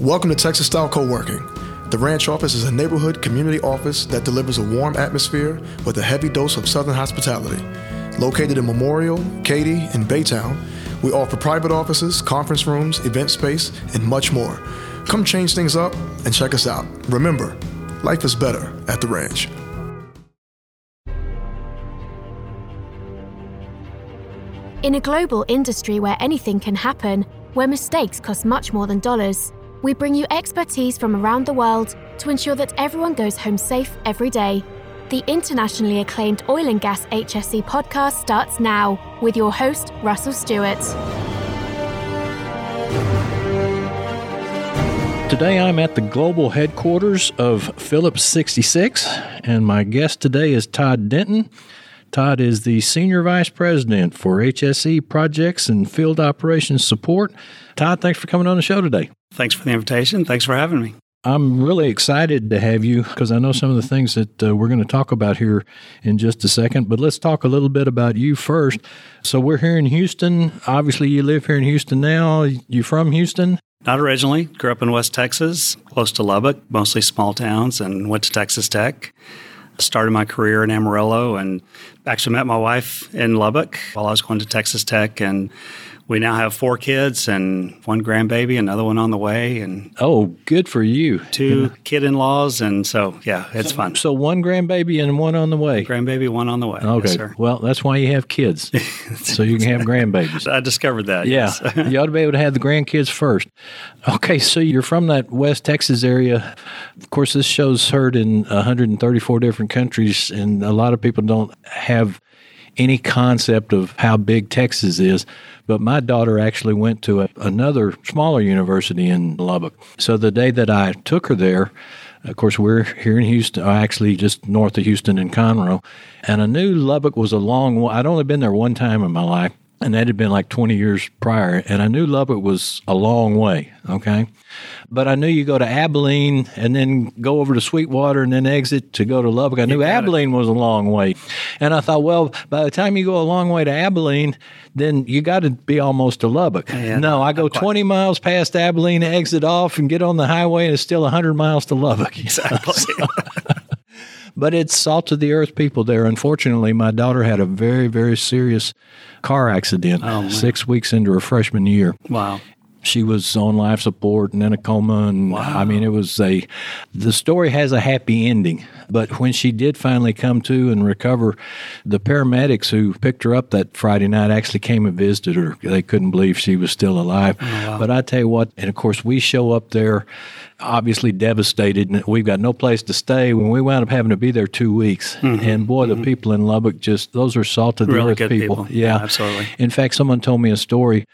Welcome to Texas Style Co-working. The Ranch office is a neighborhood community office that delivers a warm atmosphere with a heavy dose of Southern hospitality. Located in Memorial, Katy, and Baytown, we offer private offices, conference rooms, event space, and much more. Come change things up and check us out. Remember, life is better at the ranch. In a global industry where anything can happen, where mistakes cost much more than dollars, we bring you expertise from around the world to ensure that everyone goes home safe every day. The internationally acclaimed Oil and Gas HSE podcast starts now with your host, Russell Stewart. Today I'm at the global headquarters of Phillips 66, and my guest today is Todd Denton. Todd is the Senior Vice President for HSE Projects and Field Operations Support. Todd, thanks for coming on the show today. Thanks for the invitation. Thanks for having me. I'm really excited to have you because I know some of the things that uh, we're going to talk about here in just a second. But let's talk a little bit about you first. So, we're here in Houston. Obviously, you live here in Houston now. You from Houston? Not originally. Grew up in West Texas, close to Lubbock, mostly small towns, and went to Texas Tech. Started my career in Amarillo and actually met my wife in Lubbock while I was going to Texas Tech. And we now have four kids and one grandbaby, another one on the way, and oh, good for you! Two yeah. kid-in-laws, and so yeah, it's fun. So one grandbaby and one on the way. Grandbaby, one on the way. Okay, yes, well, that's why you have kids, so you can have grandbabies. I discovered that. Yeah, yes. you ought to be able to have the grandkids first. Okay, so you're from that West Texas area. Of course, this show's heard in 134 different countries, and a lot of people don't have any concept of how big Texas is. But my daughter actually went to a, another smaller university in Lubbock. So the day that I took her there, of course, we're here in Houston, uh, actually just north of Houston in Conroe. And I knew Lubbock was a long I'd only been there one time in my life, and that had been like 20 years prior. And I knew Lubbock was a long way, okay? But I knew you go to Abilene and then go over to Sweetwater and then exit to go to Lubbock. I knew Abilene it. was a long way. And I thought, well, by the time you go a long way to Abilene, then you got to be almost to Lubbock. Yeah, no, I go 20 miles past Abilene, exit off, and get on the highway, and it's still 100 miles to Lubbock. Exactly. but it's salt of the earth people there. Unfortunately, my daughter had a very, very serious car accident oh, six weeks into her freshman year. Wow she was on life support and in a coma and wow. i mean it was a the story has a happy ending but when she did finally come to and recover the paramedics who picked her up that friday night actually came and visited her they couldn't believe she was still alive oh, wow. but i tell you what and of course we show up there obviously devastated and we've got no place to stay when we wound up having to be there two weeks mm-hmm. and boy the mm-hmm. people in lubbock just those are salted really earth people. people yeah. yeah absolutely in fact someone told me a story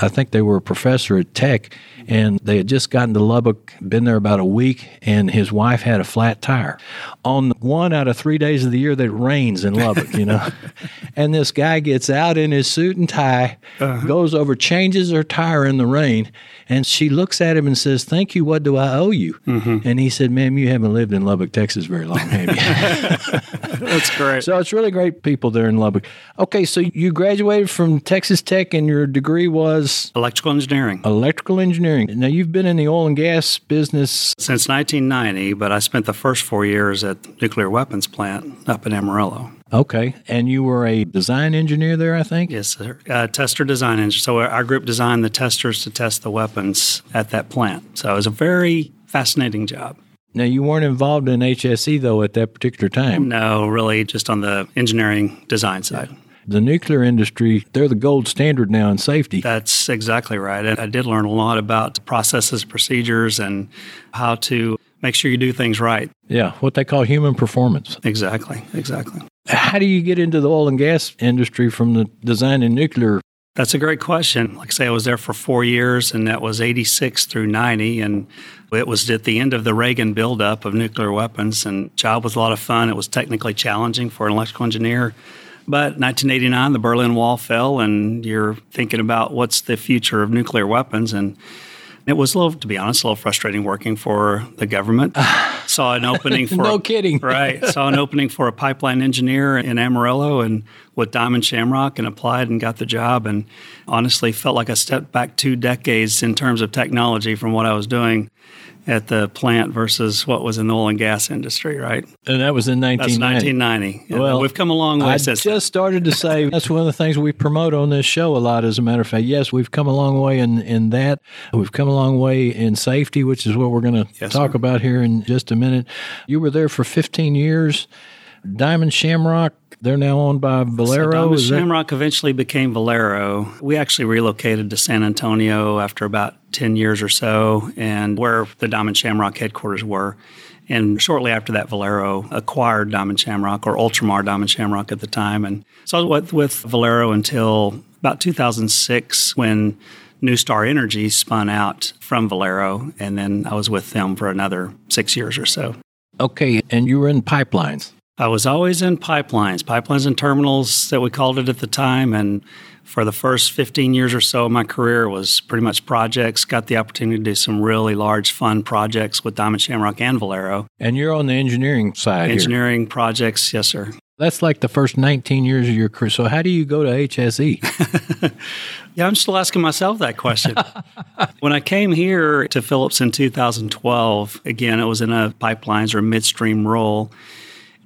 I think they were a professor at Tech, and they had just gotten to Lubbock, been there about a week, and his wife had a flat tire. On one out of three days of the year that it rains in Lubbock, you know. and this guy gets out in his suit and tie, uh-huh. goes over, changes her tire in the rain, and she looks at him and says, Thank you, what do I owe you? Mm-hmm. And he said, Ma'am, you haven't lived in Lubbock, Texas very long, have you? That's great. So it's really great people there in Lubbock. Okay, so you graduated from Texas Tech and your degree was electrical engineering. Electrical engineering. Now you've been in the oil and gas business since 1990, but I spent the first four years at nuclear weapons plant up in Amarillo. Okay. And you were a design engineer there, I think? Yes, sir. Uh, tester design engineer. So our group designed the testers to test the weapons at that plant. So it was a very fascinating job. Now, you weren't involved in HSE, though, at that particular time? No, really, just on the engineering design side. Yeah. The nuclear industry, they're the gold standard now in safety. That's exactly right. And I did learn a lot about processes, procedures, and how to make sure you do things right. Yeah, what they call human performance. Exactly, exactly. How do you get into the oil and gas industry from the design in nuclear? That's a great question. Like I say, I was there for four years, and that was 86 through 90. And it was at the end of the Reagan buildup of nuclear weapons, and job was a lot of fun. It was technically challenging for an electrical engineer. But 1989, the Berlin Wall fell, and you're thinking about what's the future of nuclear weapons. And it was a little, to be honest, a little frustrating working for the government. saw an opening for no kidding. right. Saw an opening for a pipeline engineer in Amarillo and with Diamond Shamrock and applied and got the job. And honestly, felt like I stepped back two decades in terms of technology from what I was doing at the plant versus what was in the oil and gas industry, right? And that was in 1990. That's 1990. Well, we've come a long way I just started to say that's one of the things we promote on this show a lot. As a matter of fact, yes, we've come a long way in in that. We've come a long way in safety, which is what we're going to Yes, talk sir. about here in just a minute. You were there for 15 years. Diamond Shamrock, they're now owned by Valero. Diamond is that- Shamrock eventually became Valero. We actually relocated to San Antonio after about 10 years or so, and where the Diamond Shamrock headquarters were. And shortly after that, Valero acquired Diamond Shamrock or Ultramar Diamond Shamrock at the time. And so I was with, with Valero until about 2006 when NuStar Energy spun out from Valero. And then I was with them for another six years or so. okay, and you were in pipelines. I was always in pipelines, pipelines and terminals that we called it at the time. And for the first 15 years or so of my career was pretty much projects. Got the opportunity to do some really large, fun projects with Diamond Shamrock and Valero. And you're on the engineering side here. Engineering projects, yes, sir. That's like the first 19 years of your career. So how do you go to? HSE? Yeah, I'm still asking myself that question. when I came here to Phillips in 2012, again, it was in a pipelines or midstream role.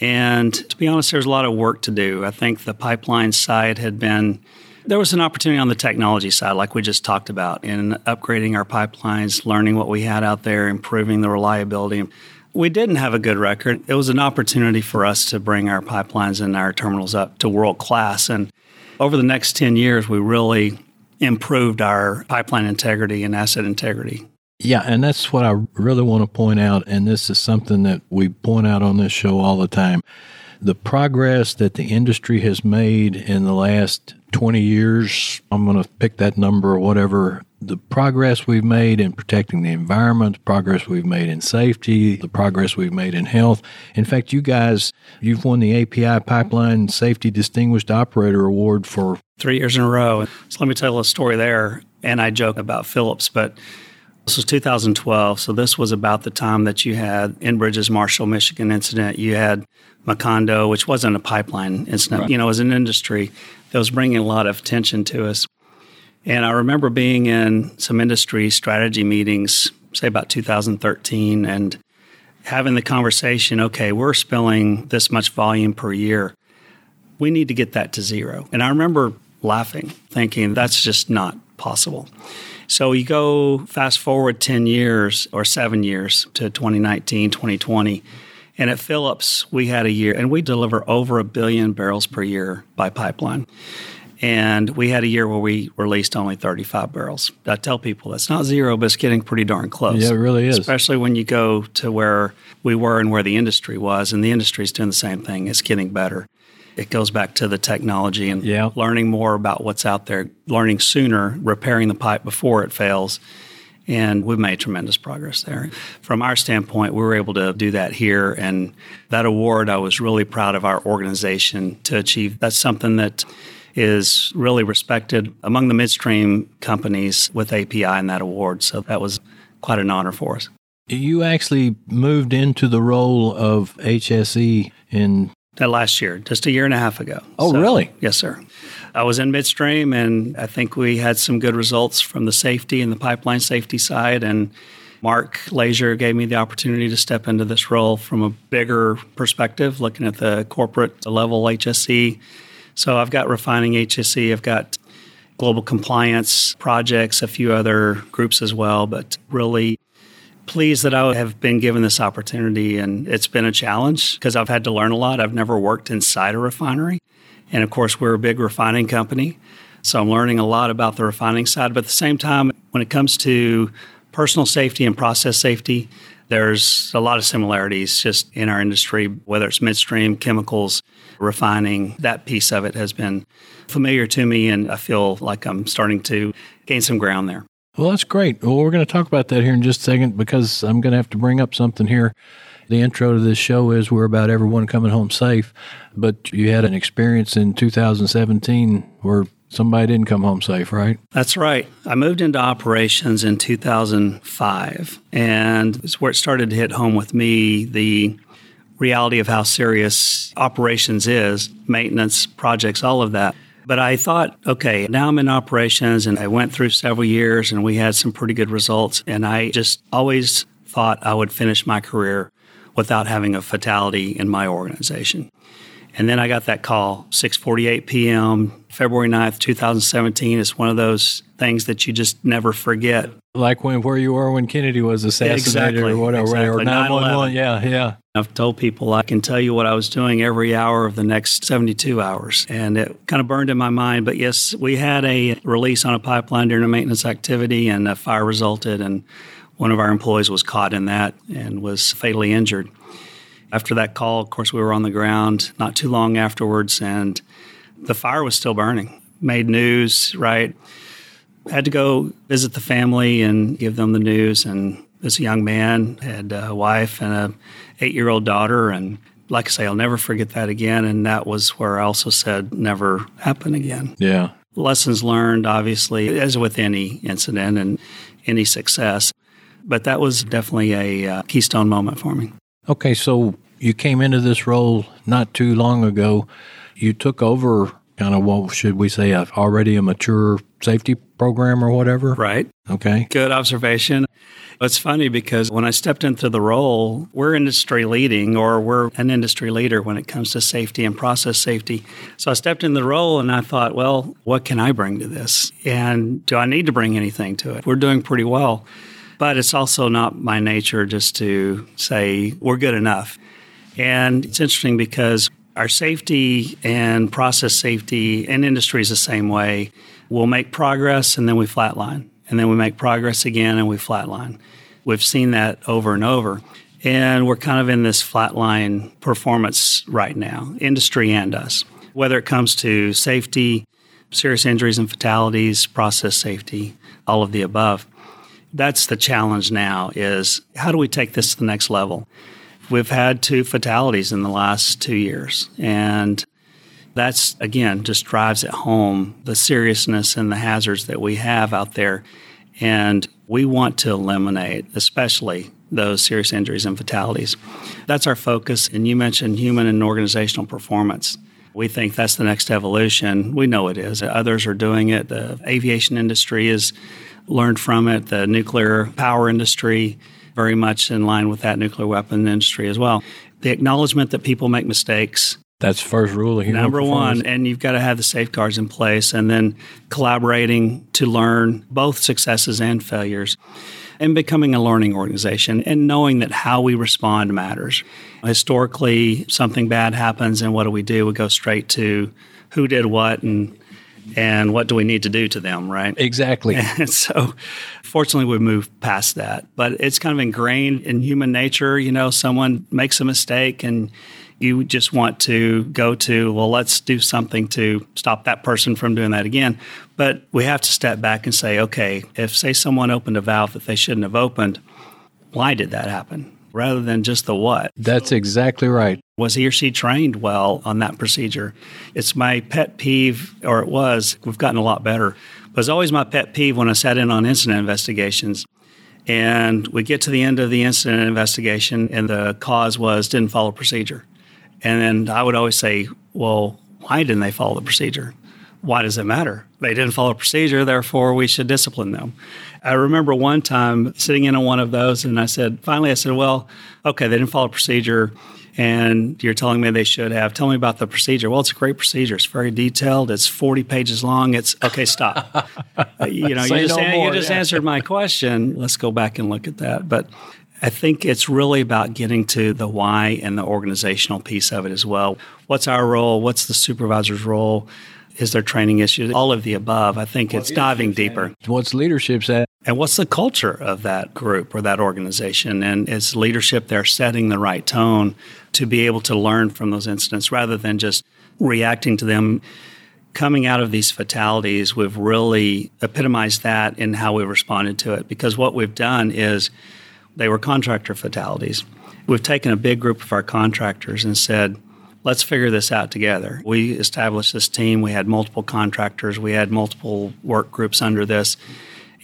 And to be honest, there's a lot of work to do. I think the pipeline side had been, there was an opportunity on the technology side, like we just talked about, in upgrading our pipelines, learning what we had out there, improving the reliability. We didn't have a good record. It was an opportunity for us to bring our pipelines and our terminals up to world class. And over the next 10 years, we really improved our pipeline integrity and asset integrity. Yeah, and that's what I really want to point out. And this is something that we point out on this show all the time. The progress that the industry has made in the last 20 years, I'm going to pick that number or whatever. The progress we've made in protecting the environment, the progress we've made in safety, the progress we've made in health. In fact, you guys, you've won the API Pipeline Safety Distinguished Operator Award for Three years in a row. So let me tell a story there. And I joke about Phillips, but this was 2012. So this was about the time that you had Enbridge's Marshall, Michigan incident. You had Macondo, which wasn't a pipeline incident, you know, it was an industry that was bringing a lot of attention to us. And I remember being in some industry strategy meetings, say about 2013, and having the conversation okay, we're spilling this much volume per year. We need to get that to zero. And I remember laughing, thinking that's just not possible. So you go fast forward 10 years or seven years to 2019, 2020. And at Phillips, we had a year, and we deliver over a billion barrels per year by pipeline. And we had a year where we released only 35 barrels. I tell people that's not zero, but it's getting pretty darn close. Yeah, it really is. Especially when you go to where we were and where the industry was, and the industry is doing the same thing. It's getting better. It goes back to the technology and Yeah. learning more about what's out there, learning sooner, repairing the pipe before it fails. And we've made tremendous progress there. From our standpoint, we were able to do that here. And that award, I was really proud of our organization to achieve. That's something that is really respected among the midstream companies with API in that award. So that was quite an honor for us. You actually moved into the role of HSE in That last year, just a year and a half ago. Oh, really? Yes, sir. I was in midstream, and I think we had some good results from the safety and the pipeline safety side. And Mark Lashier gave me the opportunity to step into this role from a bigger perspective, looking at the corporate level HSE. So I've got refining HSE, I've got global compliance projects, a few other groups as well, but really pleased that I have been given this opportunity. And it's been a challenge because I've had to learn a lot. I've never worked inside a refinery. And of course, we're a big refining company. So I'm learning a lot about the refining side. But at the same time, when it comes to personal safety and process safety, there's a lot of similarities just in our industry, whether it's midstream, chemicals, refining. That piece of it has been familiar to me, and I feel like I'm starting to gain some ground there. Well, that's great. Well, we're going to talk about that here in just a second because I'm going to have to bring up something here. The intro to this show is we're about everyone coming home safe, but you had an experience in 2017 where Somebody didn't come home safe, right? That's right. I moved into operations in 2005, and it's where it started to hit home with me the reality of how serious operations is, maintenance, projects, all of that. But I thought, okay, now I'm in operations and I went through several years and we had some pretty good results. And I just always thought I would finish my career without having a fatality in my organization. And then I got that call, 6:48 p.m., February 9th, 2017. It's one of those things that you just never forget. Like when where you were when Kennedy was assassinated exactly, or whatever, exactly. or 911. Yeah, yeah. I've told people I can tell you what I was doing every hour of the next 72 hours. And it kind of burned in my mind. But yes, we had a release on a pipeline during a maintenance activity, and a fire resulted, and one of our employees was caught in that and was fatally injured. After that call, of course, we were on the ground not too long afterwards, and the fire was still burning. Made news, right? Had to go visit the family and give them the news. And this young man had a wife and a eight-year-old daughter, and like I say, I'll never forget that again. And that was where I also said, never happen again. Yeah. Lessons learned, obviously, as with any incident and any success. But that was definitely a uh, keystone moment for me. Okay, so you came into this role not too long ago. You took over kind of what should we say, a, already a mature safety program or whatever? Right. Okay. Good observation. It's funny because when I stepped into the role, we're industry leading or we're an industry leader when it comes to safety and process safety. So I stepped in the role and I thought, well, what can I bring to this? And do I need to bring anything to it? We're doing pretty well. But it's also not my nature just to say we're good enough. And it's interesting because our safety and process safety and industry is the same way. We'll make progress and then we flatline. And then we make progress again and we flatline. We've seen that over and over. And we're kind of in this flatline performance right now, industry and us, whether it comes to safety, serious injuries and fatalities, process safety, all of the above. That's the challenge now is how do we take this to the next level? We've had two fatalities in the last two years. And that's, again, just drives it home the seriousness and the hazards that we have out there. And we want to eliminate, especially those serious injuries and fatalities. That's our focus. And you mentioned human and organizational performance. We think that's the next evolution. We know it is. Others are doing it. The aviation industry has learned from it, the nuclear power industry very much in line with that nuclear weapon industry as well. The acknowledgement that people make mistakes. That's first rule of human Number one, and you've got to have the safeguards in place, and then collaborating to learn both successes and failures, and becoming a learning organization, and knowing that how we respond matters. Historically, something bad happens, and what do we do? We go straight to who did what and and what do we need to do to them, right? Exactly. And so, fortunately, we've moved past that. But it's kind of ingrained in human nature. You know, someone makes a mistake and you just want to go to, well, let's do something to stop that person from doing that again. But we have to step back and say, okay, if, say, someone opened a valve that they shouldn't have opened, why did that happen? Rather than just the what. That's exactly right. Was he or she trained well on that procedure? It's my pet peeve, or it was, we've gotten a lot better. But it's always my pet peeve when I sat in on incident investigations. And we get to the end of the incident investigation, and the cause was didn't follow procedure. And then I would always say, well, why didn't they follow the procedure? Why does it matter? They didn't follow procedure, therefore we should discipline them. I remember one time sitting in on one of those, and I said, finally, I said, well, okay, they didn't follow procedure and you're telling me they should have. Tell me about the procedure. Well, it's a great procedure. It's very detailed. It's 40 pages long. It's okay. Stop. you know, you just, no more, you just yeah. answered my question. Let's go back and look at that. But I think it's really about getting to the why and the organizational piece of it as well. What's our role? What's the supervisor's role? Is there training issues? All of the above. I think it's diving deeper. What's leadership's at? And what's the culture of that group or that organization? And is leadership there setting the right tone to be able to learn from those incidents rather than just reacting to them? Coming out of these fatalities, we've really epitomized that in how we responded to it because what we've done is they were contractor fatalities. We've taken a big group of our contractors and said, let's figure this out together. We established this team. We had multiple contractors, we had multiple work groups under this.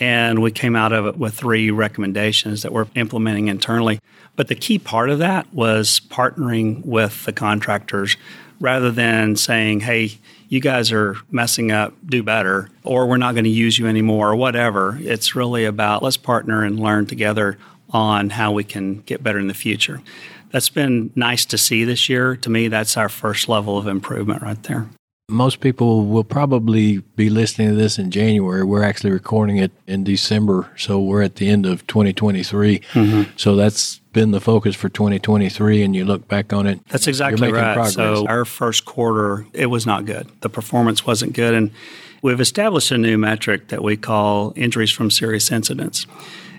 And we came out of it with three recommendations that we're implementing internally. But the key part of that was partnering with the contractors rather than saying, hey, you guys are messing up, do better, or we're not going to use you anymore, or whatever. It's really about let's partner and learn together on how we can get better in the future. That's been nice to see this year. To me, that's our first level of improvement right there most people will probably be listening to this in January. We're actually recording it in December, so we're at the end of 2023. Mm-hmm. So that's been the focus for 2023, and you look back on it. That's exactly right. Progress. So our first quarter, it was not good. The performance wasn't good, and we've established a new metric that we call injuries from serious incidents.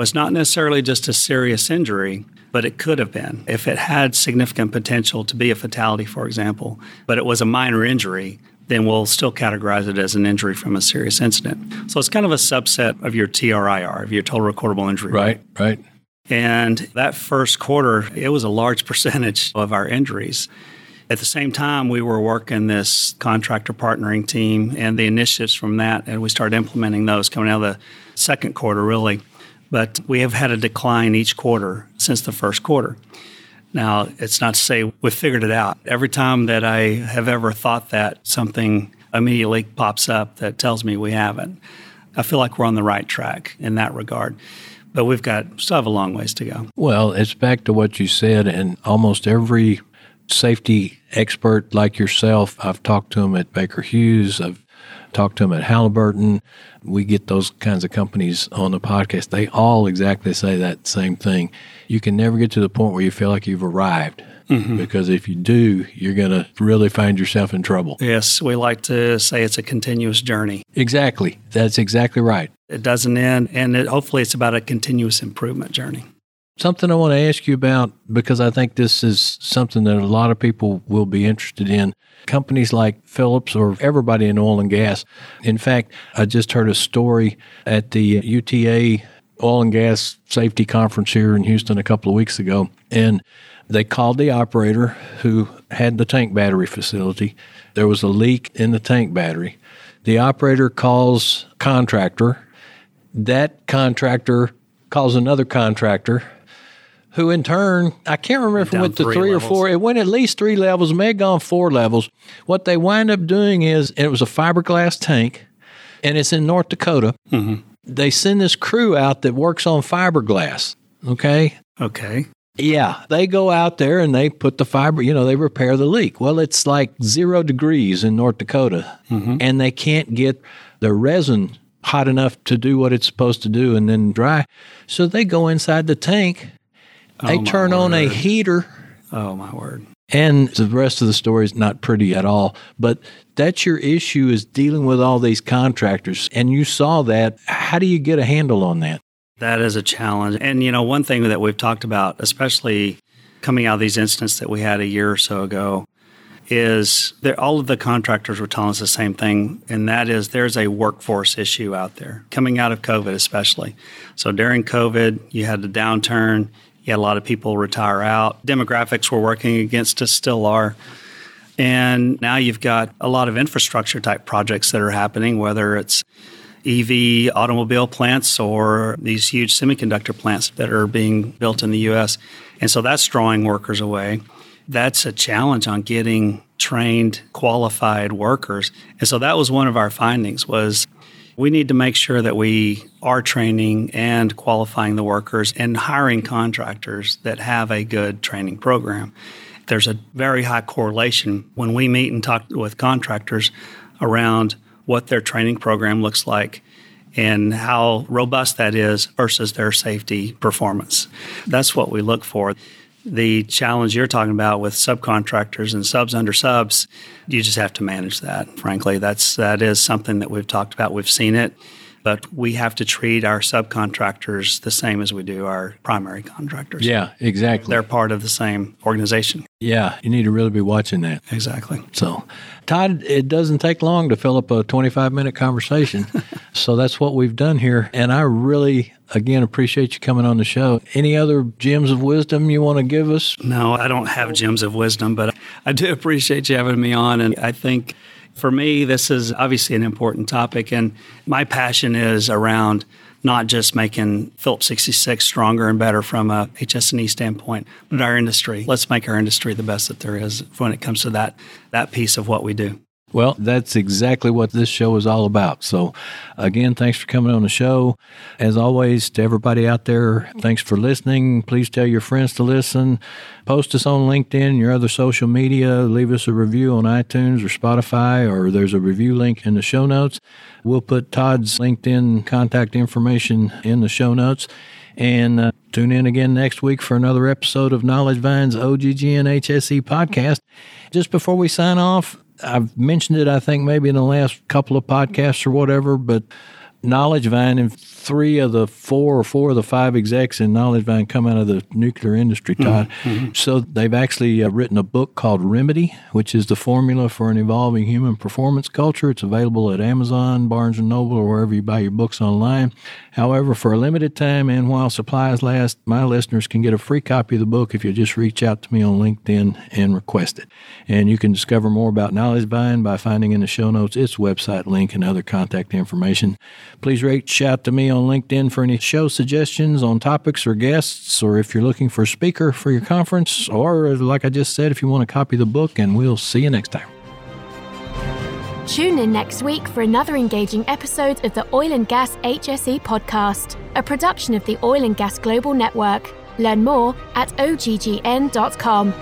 It's not necessarily just a serious injury, but it could have been if it had significant potential to be a fatality, for example, but it was a minor injury then we'll still categorize it as an injury from a serious incident. So it's kind of a subset of your TRIR, of your total recordable injury. Right, right. And that first quarter, it was a large percentage of our injuries. At the same time, we were working this contractor partnering team and the initiatives from that, and we started implementing those coming out of the second quarter, really. But we have had a decline each quarter since the first quarter. Now, it's not to say we've figured it out. Every time that I have ever thought that, something immediately pops up that tells me we haven't. I feel like we're on the right track in that regard. But we've got still have a long ways to go. Well, it's back to what you said, and almost every safety expert like yourself, I've talked to them at Baker Hughes, I've talked to them at Halliburton. We get those kinds of companies on the podcast. They all exactly say that same thing you can never get to the point where you feel like you've arrived. Mm-hmm. Because if you do, you're going to really find yourself in trouble. Yes, we like to say it's a continuous journey. Exactly. That's exactly right. It doesn't end, and it, hopefully, it's about a continuous improvement journey. Something I want to ask you about because I think this is something that a lot of people will be interested in. Companies like Phillips or everybody in oil and gas. In fact, I just heard a story at the UTA oil and gas safety conference here in Houston a couple of weeks ago, and they called the operator who had the tank battery facility. There was a leak in the tank battery. The operator calls contractor. That contractor calls another contractor who in turn, I can't remember if it went to three, three or four. It went at least three levels, may have gone four levels. What they wind up doing is, it was a fiberglass tank, and it's in North Dakota. Mm-hmm they send this crew out that works on fiberglass. Okay. Okay. Yeah, they go out there and they put the fiber, you know, they repair the leak. Well, it's like zero degrees in North Dakota, mm-hmm. and they can't get the resin hot enough to do what it's supposed to do and then dry. So they go inside the tank, they oh, turn word. on a heater. Oh, my word. And the rest of the story is not pretty at all. But that's your issue is dealing with all these contractors. And you saw that. How do you get a handle on that? That is a challenge. And, you know, one thing that we've talked about, especially coming out of these incidents that we had a year or so ago, is that all of the contractors were telling us the same thing, and that is there's a workforce issue out there coming out of COVID, especially. So during COVID, you had the downturn, had a lot of people retire out. Demographics were working against us, still are. And now you've got a lot of infrastructure type projects that are happening, whether it's EV automobile plants or these huge semiconductor plants that are being built in the US. And so that's drawing workers away. That's a challenge on getting trained, qualified workers. And so that was one of our findings was we need to make sure that we are training and qualifying the workers and hiring contractors that have a good training program. There's a very high correlation when we meet and talk with contractors around what their training program looks like and how robust that is versus their safety performance. That's what we look for the challenge you're talking about with subcontractors and subs under subs, you just have to manage that. Frankly, that's that is something that we've talked about. We've seen it. but we have to treat our subcontractors the same as we do our primary contractors. Yeah, exactly. They're part of the same organization. Yeah, you need to really be watching that. Exactly. So, Todd, it doesn't take long to fill up a 25 minute conversation. so that's what we've done here. And I really, again, appreciate you coming on the show. Any other gems of wisdom you want to give us? No, I don't have gems of wisdom, but I do appreciate you having me on. And I think for me, this is obviously an important topic. And my passion is around not just making Phillips 66 stronger and better from a HS&E standpoint, but our industry. Let's make our industry the best that there is when it comes to that that piece of what we do. Well, that's exactly what this show is all about. So, again, thanks for coming on the show. As always, to everybody out there, thanks for listening. Please tell your friends to listen. Post us on LinkedIn, your other social media. Leave us a review on iTunes or Spotify, or there's a review link in the show notes. We'll put Todd's LinkedIn contact information in the show notes. And uh, tune in again next week for another episode of Knowledge Vine's OGGN HSE podcast. Just before we sign off, I've mentioned it, I think, maybe in the last couple of podcasts or whatever, but Knowledge Vine and three of the four or four of the five execs in Knowledge Vine come out of the nuclear industry, Todd. Mm-hmm. So they've actually uh, written a book called Remedy, which is the formula for an evolving human performance culture. It's available at Amazon, Barnes and Noble, or wherever you buy your books online. However, for a limited time and while supplies last, my listeners can get a free copy of the book if you just reach out to me on LinkedIn and request it. And you can discover more about Knowledge Vine by finding in the show notes its website link and other contact information. Please reach out to me on LinkedIn for any show suggestions on topics or guests, or if you're looking for a speaker for your conference, or like I just said, if you want to copy the book, and we'll see you next time. Tune in next week for another engaging episode of the Oil and Gas HSE podcast, a production of the Oil and Gas Global Network. Learn more at oggn.com.